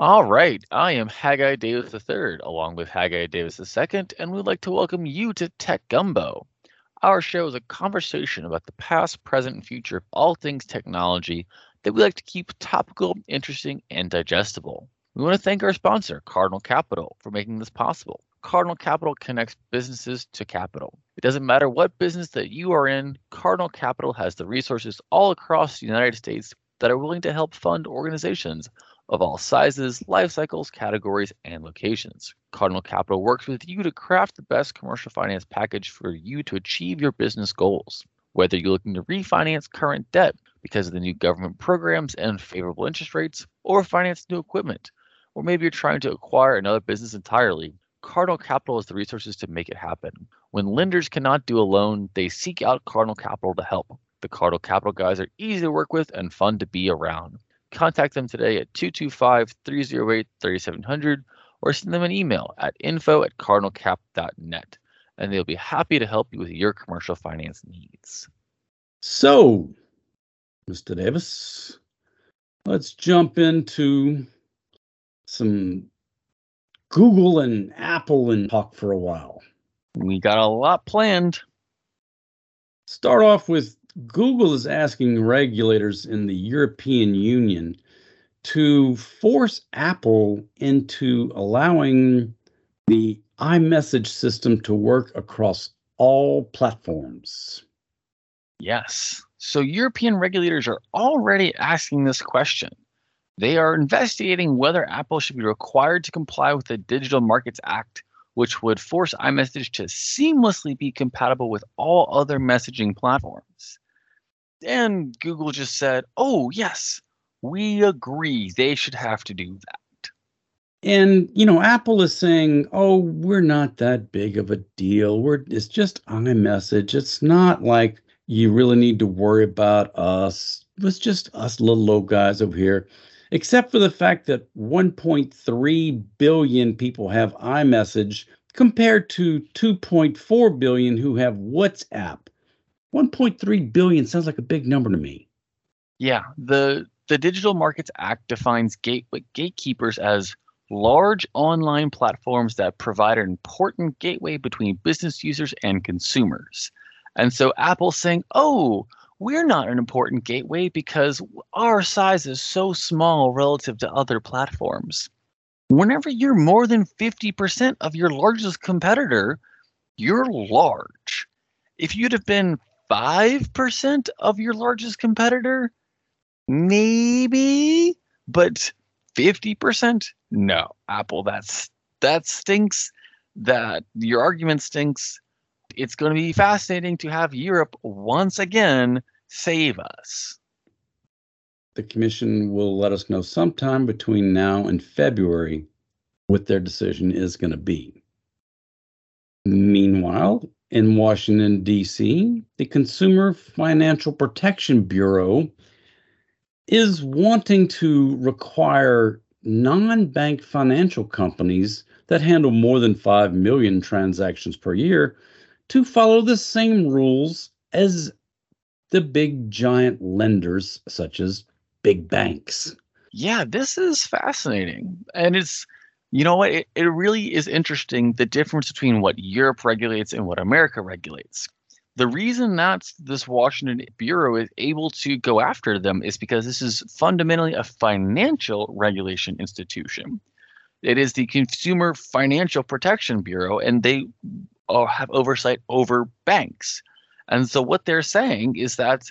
All right, I am Haggai Davis III, along with Haggai Davis II, and we'd like to welcome you to Tech Gumbo. Our show is a conversation about the past, present, and future of all things technology that we like to keep topical, interesting, and digestible. We want to thank our sponsor, Cardinal Capital, for making this possible. Cardinal Capital connects businesses to capital. It doesn't matter what business that you are in, Cardinal Capital has the resources all across the United States that are willing to help fund organizations of all sizes, life cycles, categories, and locations. Cardinal Capital works with you to craft the best commercial finance package for you to achieve your business goals. Whether you're looking to refinance current debt because of the new government programs and favorable interest rates, or finance new equipment, or maybe you're trying to acquire another business entirely, Cardinal Capital has the resources to make it happen. When lenders cannot do a loan, they seek out Cardinal Capital to help. The Cardinal Capital guys are easy to work with and fun to be around. Contact them today at 225 308 3700 or send them an email at info at cardinalcap.net and they'll be happy to help you with your commercial finance needs. So, Mr. Davis, let's jump into some Google and Apple and talk for a while. We got a lot planned. Start off with Google is asking regulators in the European Union to force Apple into allowing the iMessage system to work across all platforms. Yes. So European regulators are already asking this question. They are investigating whether Apple should be required to comply with the Digital Markets Act, which would force iMessage to seamlessly be compatible with all other messaging platforms. And Google just said, oh, yes, we agree they should have to do that. And you know, Apple is saying, "Oh, we're not that big of a deal. We're it's just iMessage. It's not like you really need to worry about us. It's just us little low guys over here." Except for the fact that 1.3 billion people have iMessage compared to 2.4 billion who have WhatsApp. 1.3 billion sounds like a big number to me. Yeah, the the Digital Markets Act defines gate, gatekeepers as large online platforms that provide an important gateway between business users and consumers. And so Apple's saying, "Oh, we're not an important gateway because our size is so small relative to other platforms." Whenever you're more than 50% of your largest competitor, you're large. If you'd have been 5% of your largest competitor, maybe, but 50%? No. Apple, that's that stinks. That your argument stinks. It's going to be fascinating to have Europe once again save us. The commission will let us know sometime between now and February what their decision is going to be. Meanwhile, in Washington, D.C., the Consumer Financial Protection Bureau is wanting to require non bank financial companies that handle more than 5 million transactions per year to follow the same rules as the big giant lenders, such as big banks. Yeah, this is fascinating. And it's you know what? It, it really is interesting the difference between what Europe regulates and what America regulates. The reason that this Washington Bureau is able to go after them is because this is fundamentally a financial regulation institution. It is the Consumer Financial Protection Bureau, and they uh, have oversight over banks. And so, what they're saying is that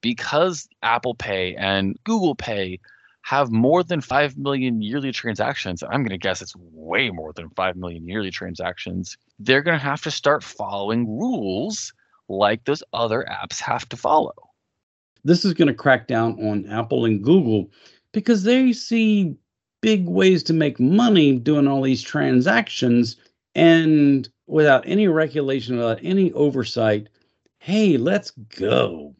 because Apple Pay and Google Pay have more than 5 million yearly transactions, I'm going to guess it's way more than 5 million yearly transactions, they're going to have to start following rules like those other apps have to follow. This is going to crack down on Apple and Google because they see big ways to make money doing all these transactions and without any regulation, without any oversight. Hey, let's go.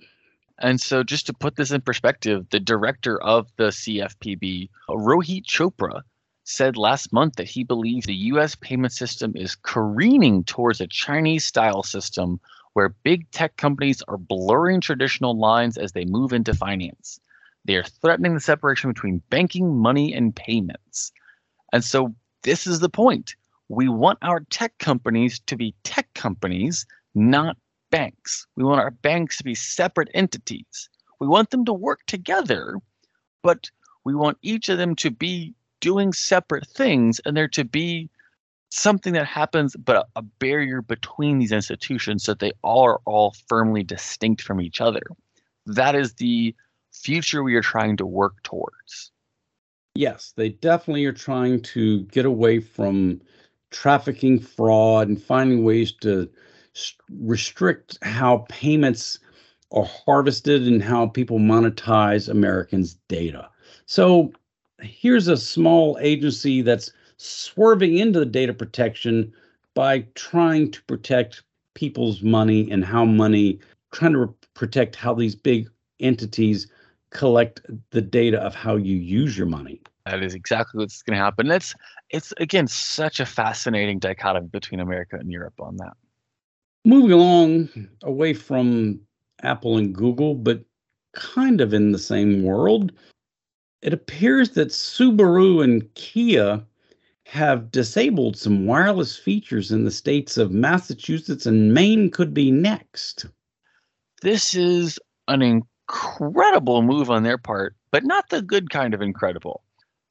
And so, just to put this in perspective, the director of the CFPB, Rohit Chopra, said last month that he believes the US payment system is careening towards a Chinese style system where big tech companies are blurring traditional lines as they move into finance. They are threatening the separation between banking, money, and payments. And so this is the point. We want our tech companies to be tech companies, not banks. We want our banks to be separate entities. We want them to work together, but we want each of them to be doing separate things and there to be something that happens, but a, barrier between these institutions so that they are all firmly distinct from each other. That is the future we are trying to work towards. Yes, they definitely are trying to get away from trafficking fraud and finding ways to restrict how payments are harvested and how people monetize Americans' data. So here's a small agency that's swerving into the data protection by trying to protect people's money and how money, trying to protect how these big entities collect the data of how you use your money. That is exactly what's going to happen. It's it's again such a fascinating dichotomy between America and Europe on that. Moving along away from Apple and Google, but kind of in the same world, it appears that Subaru and Kia have disabled some wireless features in the states of Massachusetts and Maine could be next. This is an incredible move on their part, but not the good kind of incredible.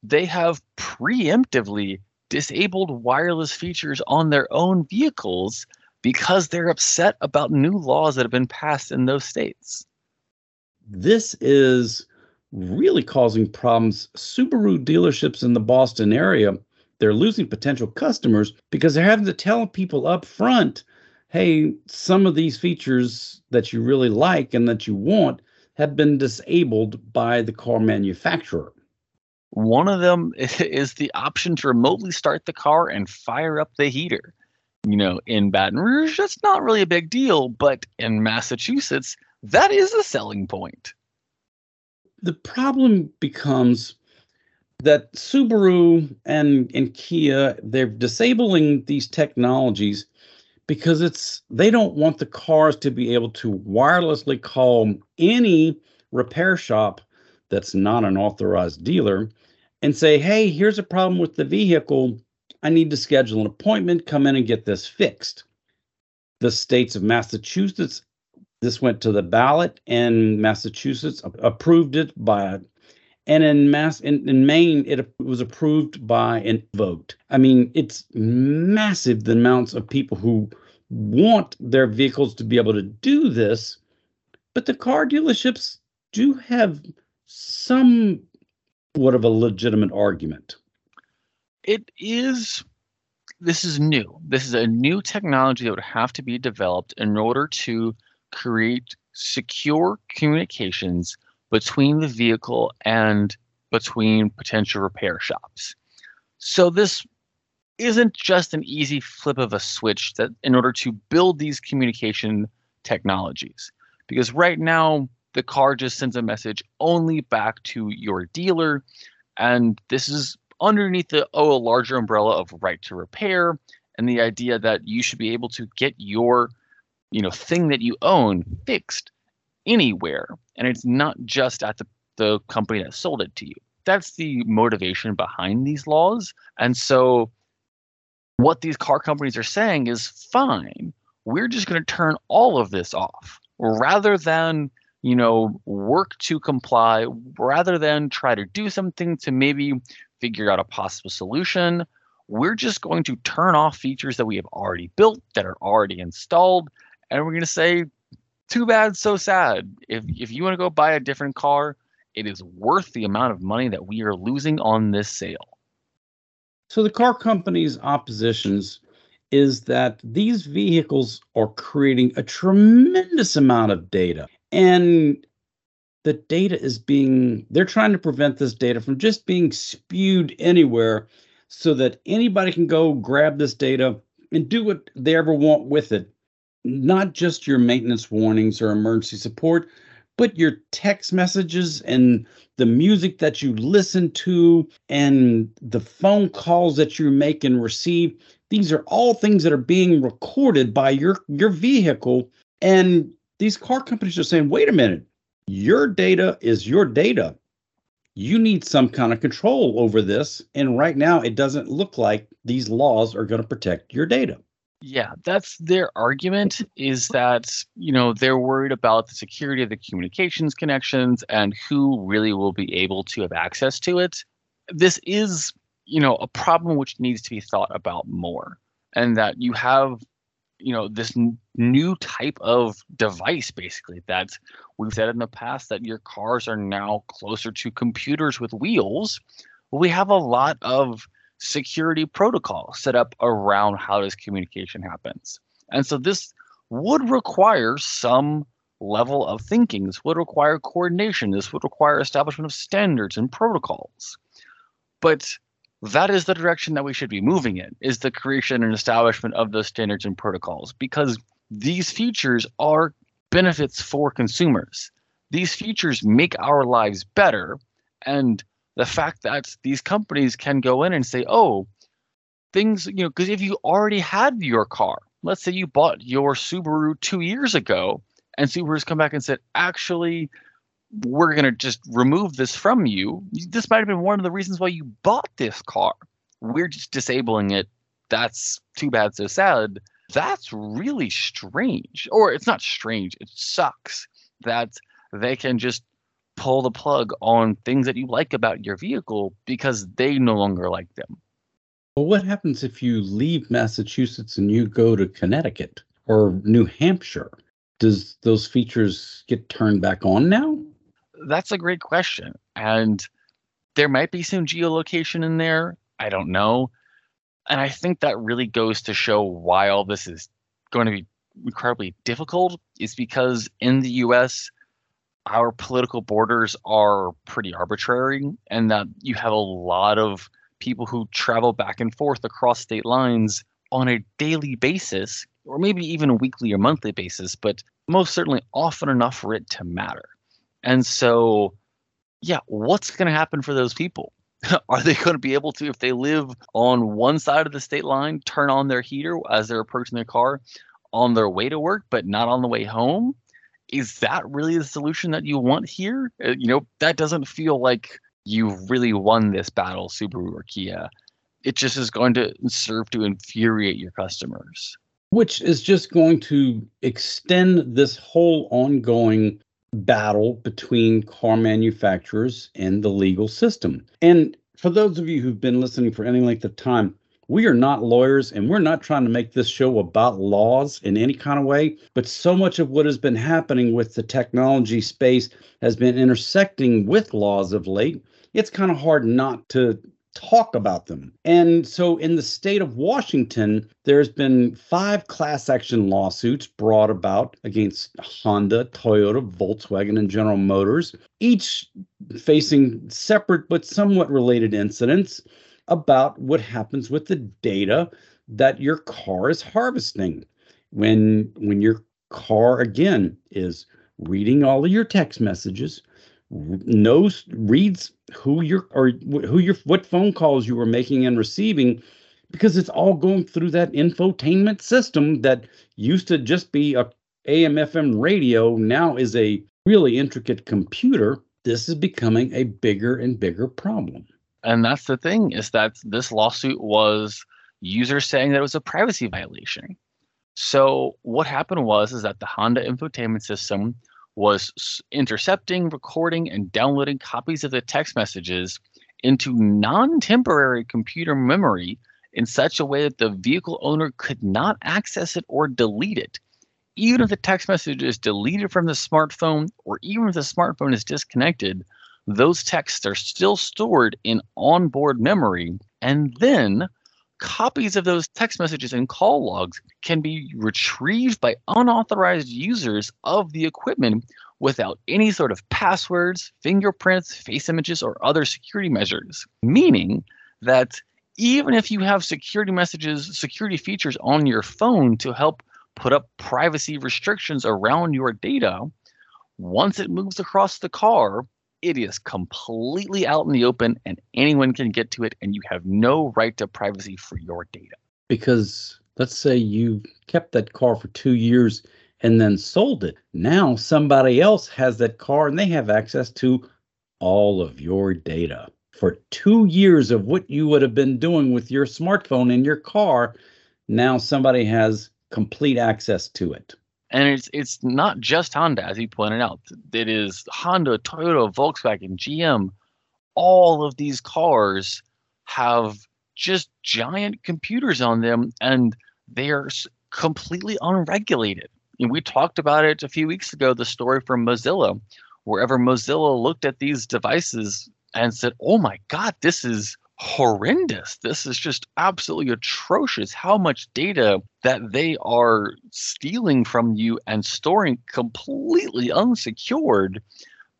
They have preemptively disabled wireless features on their own vehicles because they're upset about new laws that have been passed in those states. This is really causing problems. Subaru dealerships in the Boston area, they're losing potential customers because they're having to tell people up front, hey, some of these features that you really like and that you want have been disabled by the car manufacturer. One of them is the option to remotely start the car and fire up the heater. You know, in Baton Rouge, that's not really a big deal, but in Massachusetts, that is a selling point the problem becomes that Subaru and, and Kia, they're disabling these technologies because it's they don't want the cars to be able to wirelessly call any repair shop that's not an authorized dealer and say, hey, here's a problem with the vehicle. I need to schedule an appointment, come in and get this fixed. The states of Massachusetts this went to the ballot, and Massachusetts approved it by, and in Mass in, in Maine it was approved by a vote. I mean, it's massive the amounts of people who want their vehicles to be able to do this, but the car dealerships do have somewhat of a legitimate argument. It is this is new. This is a new technology that would have to be developed in order to create secure communications between the vehicle and between potential repair shops. So this isn't just an easy flip of a switch that in order to build these communication technologies. Because right now the car just sends a message only back to your dealer. And this is underneath the oh a larger umbrella of right to repair and the idea that you should be able to get your you know thing that you own fixed anywhere. And it's not just at the, the company that sold it to you. That's the motivation behind these laws. And so what these car companies are saying is fine we're just going to turn all of this off rather than you know work to comply rather than try to do something to maybe figure out a possible solution we're just going to turn off features that we have already built that are already installed and we're gonna say, too bad, so sad. If if you want to go buy a different car, it is worth the amount of money that we are losing on this sale. So the car companies' oppositions is that these vehicles are creating a tremendous amount of data. And the data is being, they're trying to prevent this data from just being spewed anywhere so that anybody can go grab this data and do what they ever want with it not just your maintenance warnings or emergency support, but your text messages and the music that you listen to and the phone calls that you make and receive. These are all things that are being recorded by your, your vehicle. And these car companies are saying, wait a minute, your data is your data. you need some kind of control over this. And right now, it doesn't look like these laws are going to protect your data. Yeah, that's their argument is that, you know, they're worried about the security of the communications connections and who really will be able to have access to it. This is, you know, a problem which needs to be thought about more. And that you have, you know, this n- new type of device basically that we've said in the past that your cars are now closer to computers with wheels. We have a lot of security protocol set up around how this communication happens. And so this would require some level of thinking. This would require coordination. This would require establishment of standards and protocols. But that is the direction that we should be moving in is the creation and establishment of those standards and protocols because these features are benefits for consumers. These features make our lives better and the fact that these companies can go in and say, oh, things, you know, because if you already had your car, let's say you bought your Subaru two years ago, and Subaru's come back and said, actually, we're going to just remove this from you. This might have been one of the reasons why you bought this car. We're just disabling it. That's too bad, so sad. That's really strange. Or it's not strange, it sucks that they can just pull the plug on things that you like about your vehicle because they no longer like them. Well, what happens if you leave Massachusetts and you go to Connecticut or New Hampshire? Does those features get turned back on now? That's a great question. And there might be some geolocation in there. I don't know. And I think that really goes to show why all this is going to be incredibly difficult is because in the US, our political borders are pretty arbitrary and that you have a lot of people who travel back and forth across state lines on a daily basis or maybe even a weekly or monthly basis but most certainly often enough for it to matter and so yeah what's going to happen for those people are they going to be able to if they live on one side of the state line turn on their heater as they're approaching their car on their way to work but not on the way home is that really the solution that you want here? Uh, you know, that doesn't feel like you've really won this battle, Subaru or Kia. It just is going to serve to infuriate your customers. Which is just going to extend this whole ongoing battle between car manufacturers and the legal system. And for those of you who've been listening for any length of time, we are not lawyers and we're not trying to make this show about laws in any kind of way, but so much of what has been happening with the technology space has been intersecting with laws of late. It's kind of hard not to talk about them. And so in the state of Washington, there's been five class action lawsuits brought about against Honda, Toyota, Volkswagen, and General Motors, each facing separate but somewhat related incidents about what happens with the data that your car is harvesting when when your car again is reading all of your text messages knows reads who you're or who your what phone calls you were making and receiving because it's all going through that infotainment system that used to just be a AM FM radio now is a really intricate computer this is becoming a bigger and bigger problem and that's the thing is that this lawsuit was users saying that it was a privacy violation. So what happened was is that the Honda infotainment system was intercepting, recording, and downloading copies of the text messages into non-temporary computer memory in such a way that the vehicle owner could not access it or delete it. Even if the text message is deleted from the smartphone or even if the smartphone is disconnected, those texts are still stored in onboard memory. And then copies of those text messages and call logs can be retrieved by unauthorized users of the equipment without any sort of passwords, fingerprints, face images, or other security measures. Meaning that even if you have security messages, security features on your phone to help put up privacy restrictions around your data, once it moves across the car, it is completely out in the open and anyone can get to it and you have no right to privacy for your data because let's say you kept that car for two years and then sold it now somebody else has that car and they have access to all of your data. For two years of what you would have been doing with your smartphone in your car, now somebody has complete access to it. And it's it's not just Honda, as you pointed out. It is Honda, Toyota, Volkswagen, GM. All of these cars have just giant computers on them, and they are completely unregulated. And we talked about it a few weeks ago. The story from Mozilla, wherever Mozilla looked at these devices and said, "Oh my God, this is horrendous. This is just absolutely atrocious how much data that they are stealing from you and storing completely unsecured.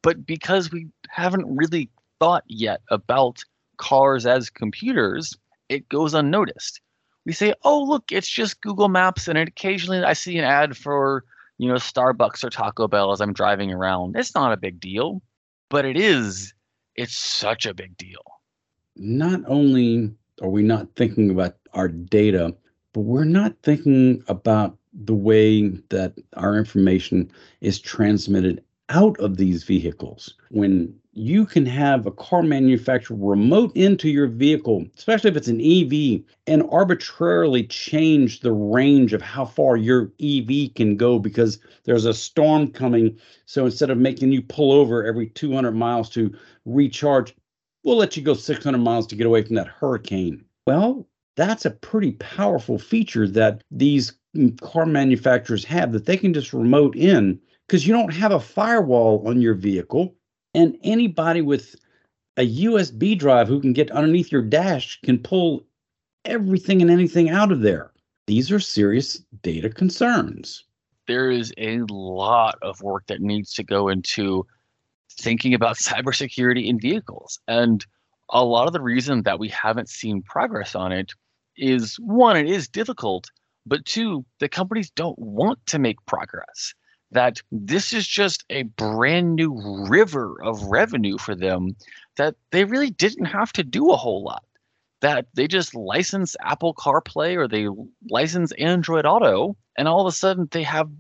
But because we haven't really thought yet about cars as computers, it goes unnoticed. We say, oh, look, it's just Google Maps. And occasionally I see an ad for, you know, Starbucks or Taco Bell as I'm driving around. It's not a big deal, but it is. It's such a big deal not only are we not thinking about our data, but we're not thinking about the way that our information is transmitted out of these vehicles. When you can have a car manufacturer remote into your vehicle, especially if it's an EV, and arbitrarily change the range of how far your EV can go because there's a storm coming. So instead of making you pull over every 200 miles to recharge, we'll let you go 600 miles to get away from that hurricane. Well, that's a pretty powerful feature that these car manufacturers have that they can just remote in because you don't have a firewall on your vehicle. And anybody with a USB drive who can get underneath your dash can pull everything and anything out of there. These are serious data concerns. There is a lot of work that needs to go into thinking about cybersecurity in vehicles. And a lot of the reason that we haven't seen progress on it is one, it is difficult, but two, the companies don't want to make progress. That this is just a brand new river of revenue for them that they really didn't have to do a whole lot. That they just license Apple CarPlay or they license Android Auto, and all of a sudden they have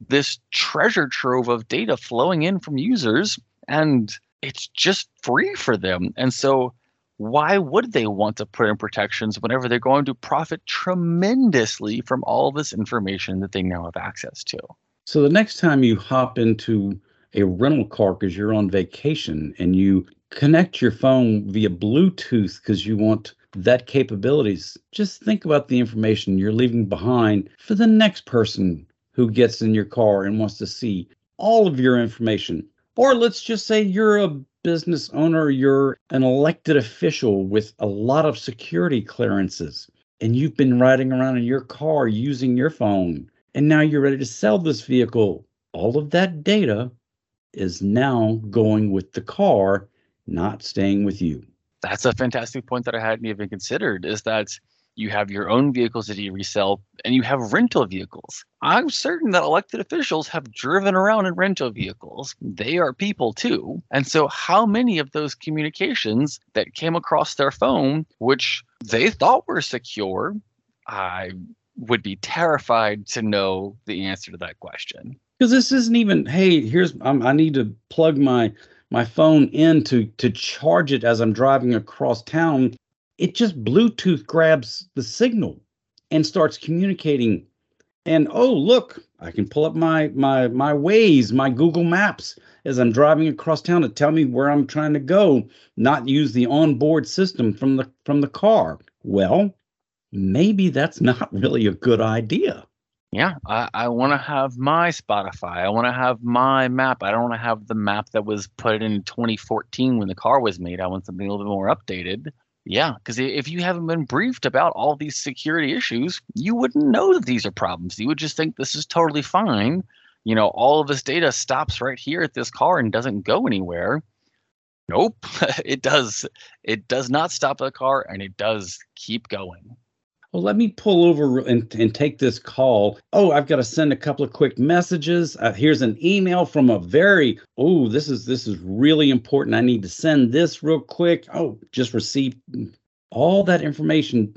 this treasure trove of data flowing in from users and it's just free for them. And so why would they want to put in protections whenever they're going to profit tremendously from all this information that they now have access to? So the next time you hop into a rental car because you're on vacation and you connect your phone via Bluetooth because you want that capabilities, just think about the information you're leaving behind for the next person who gets in your car and wants to see all of your information or let's just say you're a business owner, you're an elected official with a lot of security clearances, and you've been riding around in your car using your phone, and now you're ready to sell this vehicle. All of that data is now going with the car, not staying with you. That's a fantastic point that I hadn't even considered is that you have your own vehicles that you resell, and you have rental vehicles. I'm certain that elected officials have driven around in rental vehicles. They are people too. And so, how many of those communications that came across their phone, which they thought were secure, I would be terrified to know the answer to that question. Because this isn't even, hey, here's, I'm, I need to plug my my phone in to to charge it as I'm driving across town it just Bluetooth grabs the signal and starts communicating. And oh, look, I can pull up my my my Waze, my Google Maps as I'm driving across town to tell me where I'm trying to go, not use the onboard system from the from the car. Well, maybe that's not really a good idea. Yeah, I, I want to have my Spotify. I want to have my map. I don't want to have the map that was put in 2014 when the car was made. I want something a little bit more updated. Yeah, because if you haven't been briefed about all these security issues, you wouldn't know that these are problems. You would just think this is totally fine. You know, all of this data stops right here at this car and doesn't go anywhere. Nope, it does. It does not stop the car and it does keep going well, let me pull over and, and take this call. Oh, I've got to send a couple of quick messages. Uh, here's an email from a very, oh, this is this is really important. I need to send this real quick. Oh, just received. All that information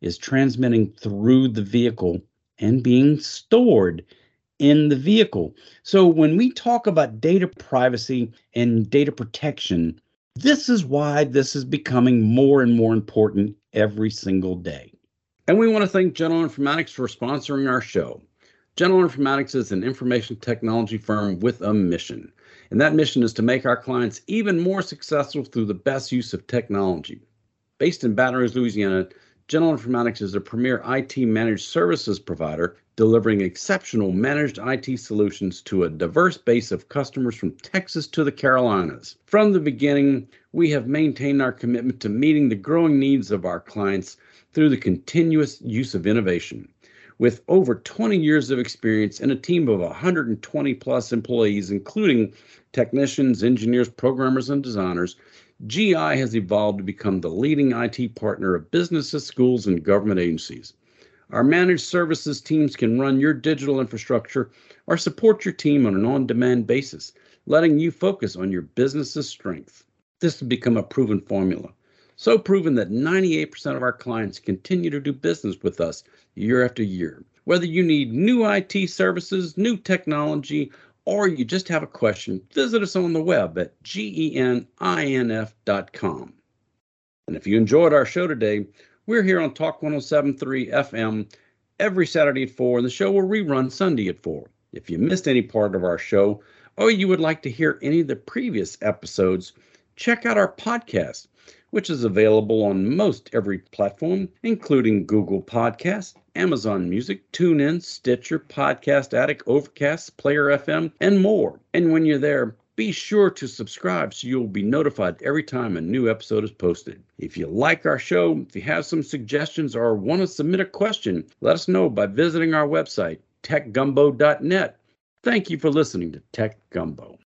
is transmitting through the vehicle and being stored in the vehicle. So when we talk about data privacy and data protection, This is why this is becoming more and more important every single day. And we want to thank General Informatics for sponsoring our show. General Informatics is an information technology firm with a mission, and that mission is to make our clients even more successful through the best use of technology. Based in Baton Rouge, Louisiana, General Informatics is a premier IT managed services provider delivering exceptional managed IT solutions to a diverse base of customers from Texas to the Carolinas. From the beginning, we have maintained our commitment to meeting the growing needs of our clients through the continuous use of innovation. With over 20 years of experience and a team of 120 plus employees, including technicians, engineers, programmers, and designers, GI has evolved to become the leading IT partner of businesses, schools, and government agencies. Our managed services teams can run your digital infrastructure or support your team on an on demand basis, letting you focus on your business's strength. This has become a proven formula. So proven that 98% of our clients continue to do business with us year after year. Whether you need new IT services, new technology, or you just have a question, visit us on the web at geninf.com. And if you enjoyed our show today, we're here on Talk 1073 FM every Saturday at 4, and the show will rerun Sunday at 4. If you missed any part of our show, or you would like to hear any of the previous episodes, check out our podcast which is available on most every platform, including Google Podcasts, Amazon Music, TuneIn, Stitcher, Podcast Addict, Overcast, Player FM, and more. And when you're there, be sure to subscribe so you'll be notified every time a new episode is posted. If you like our show, if you have some suggestions or want to submit a question, let us know by visiting our website, techgumbo.net. Thank you for listening to Tech Gumbo.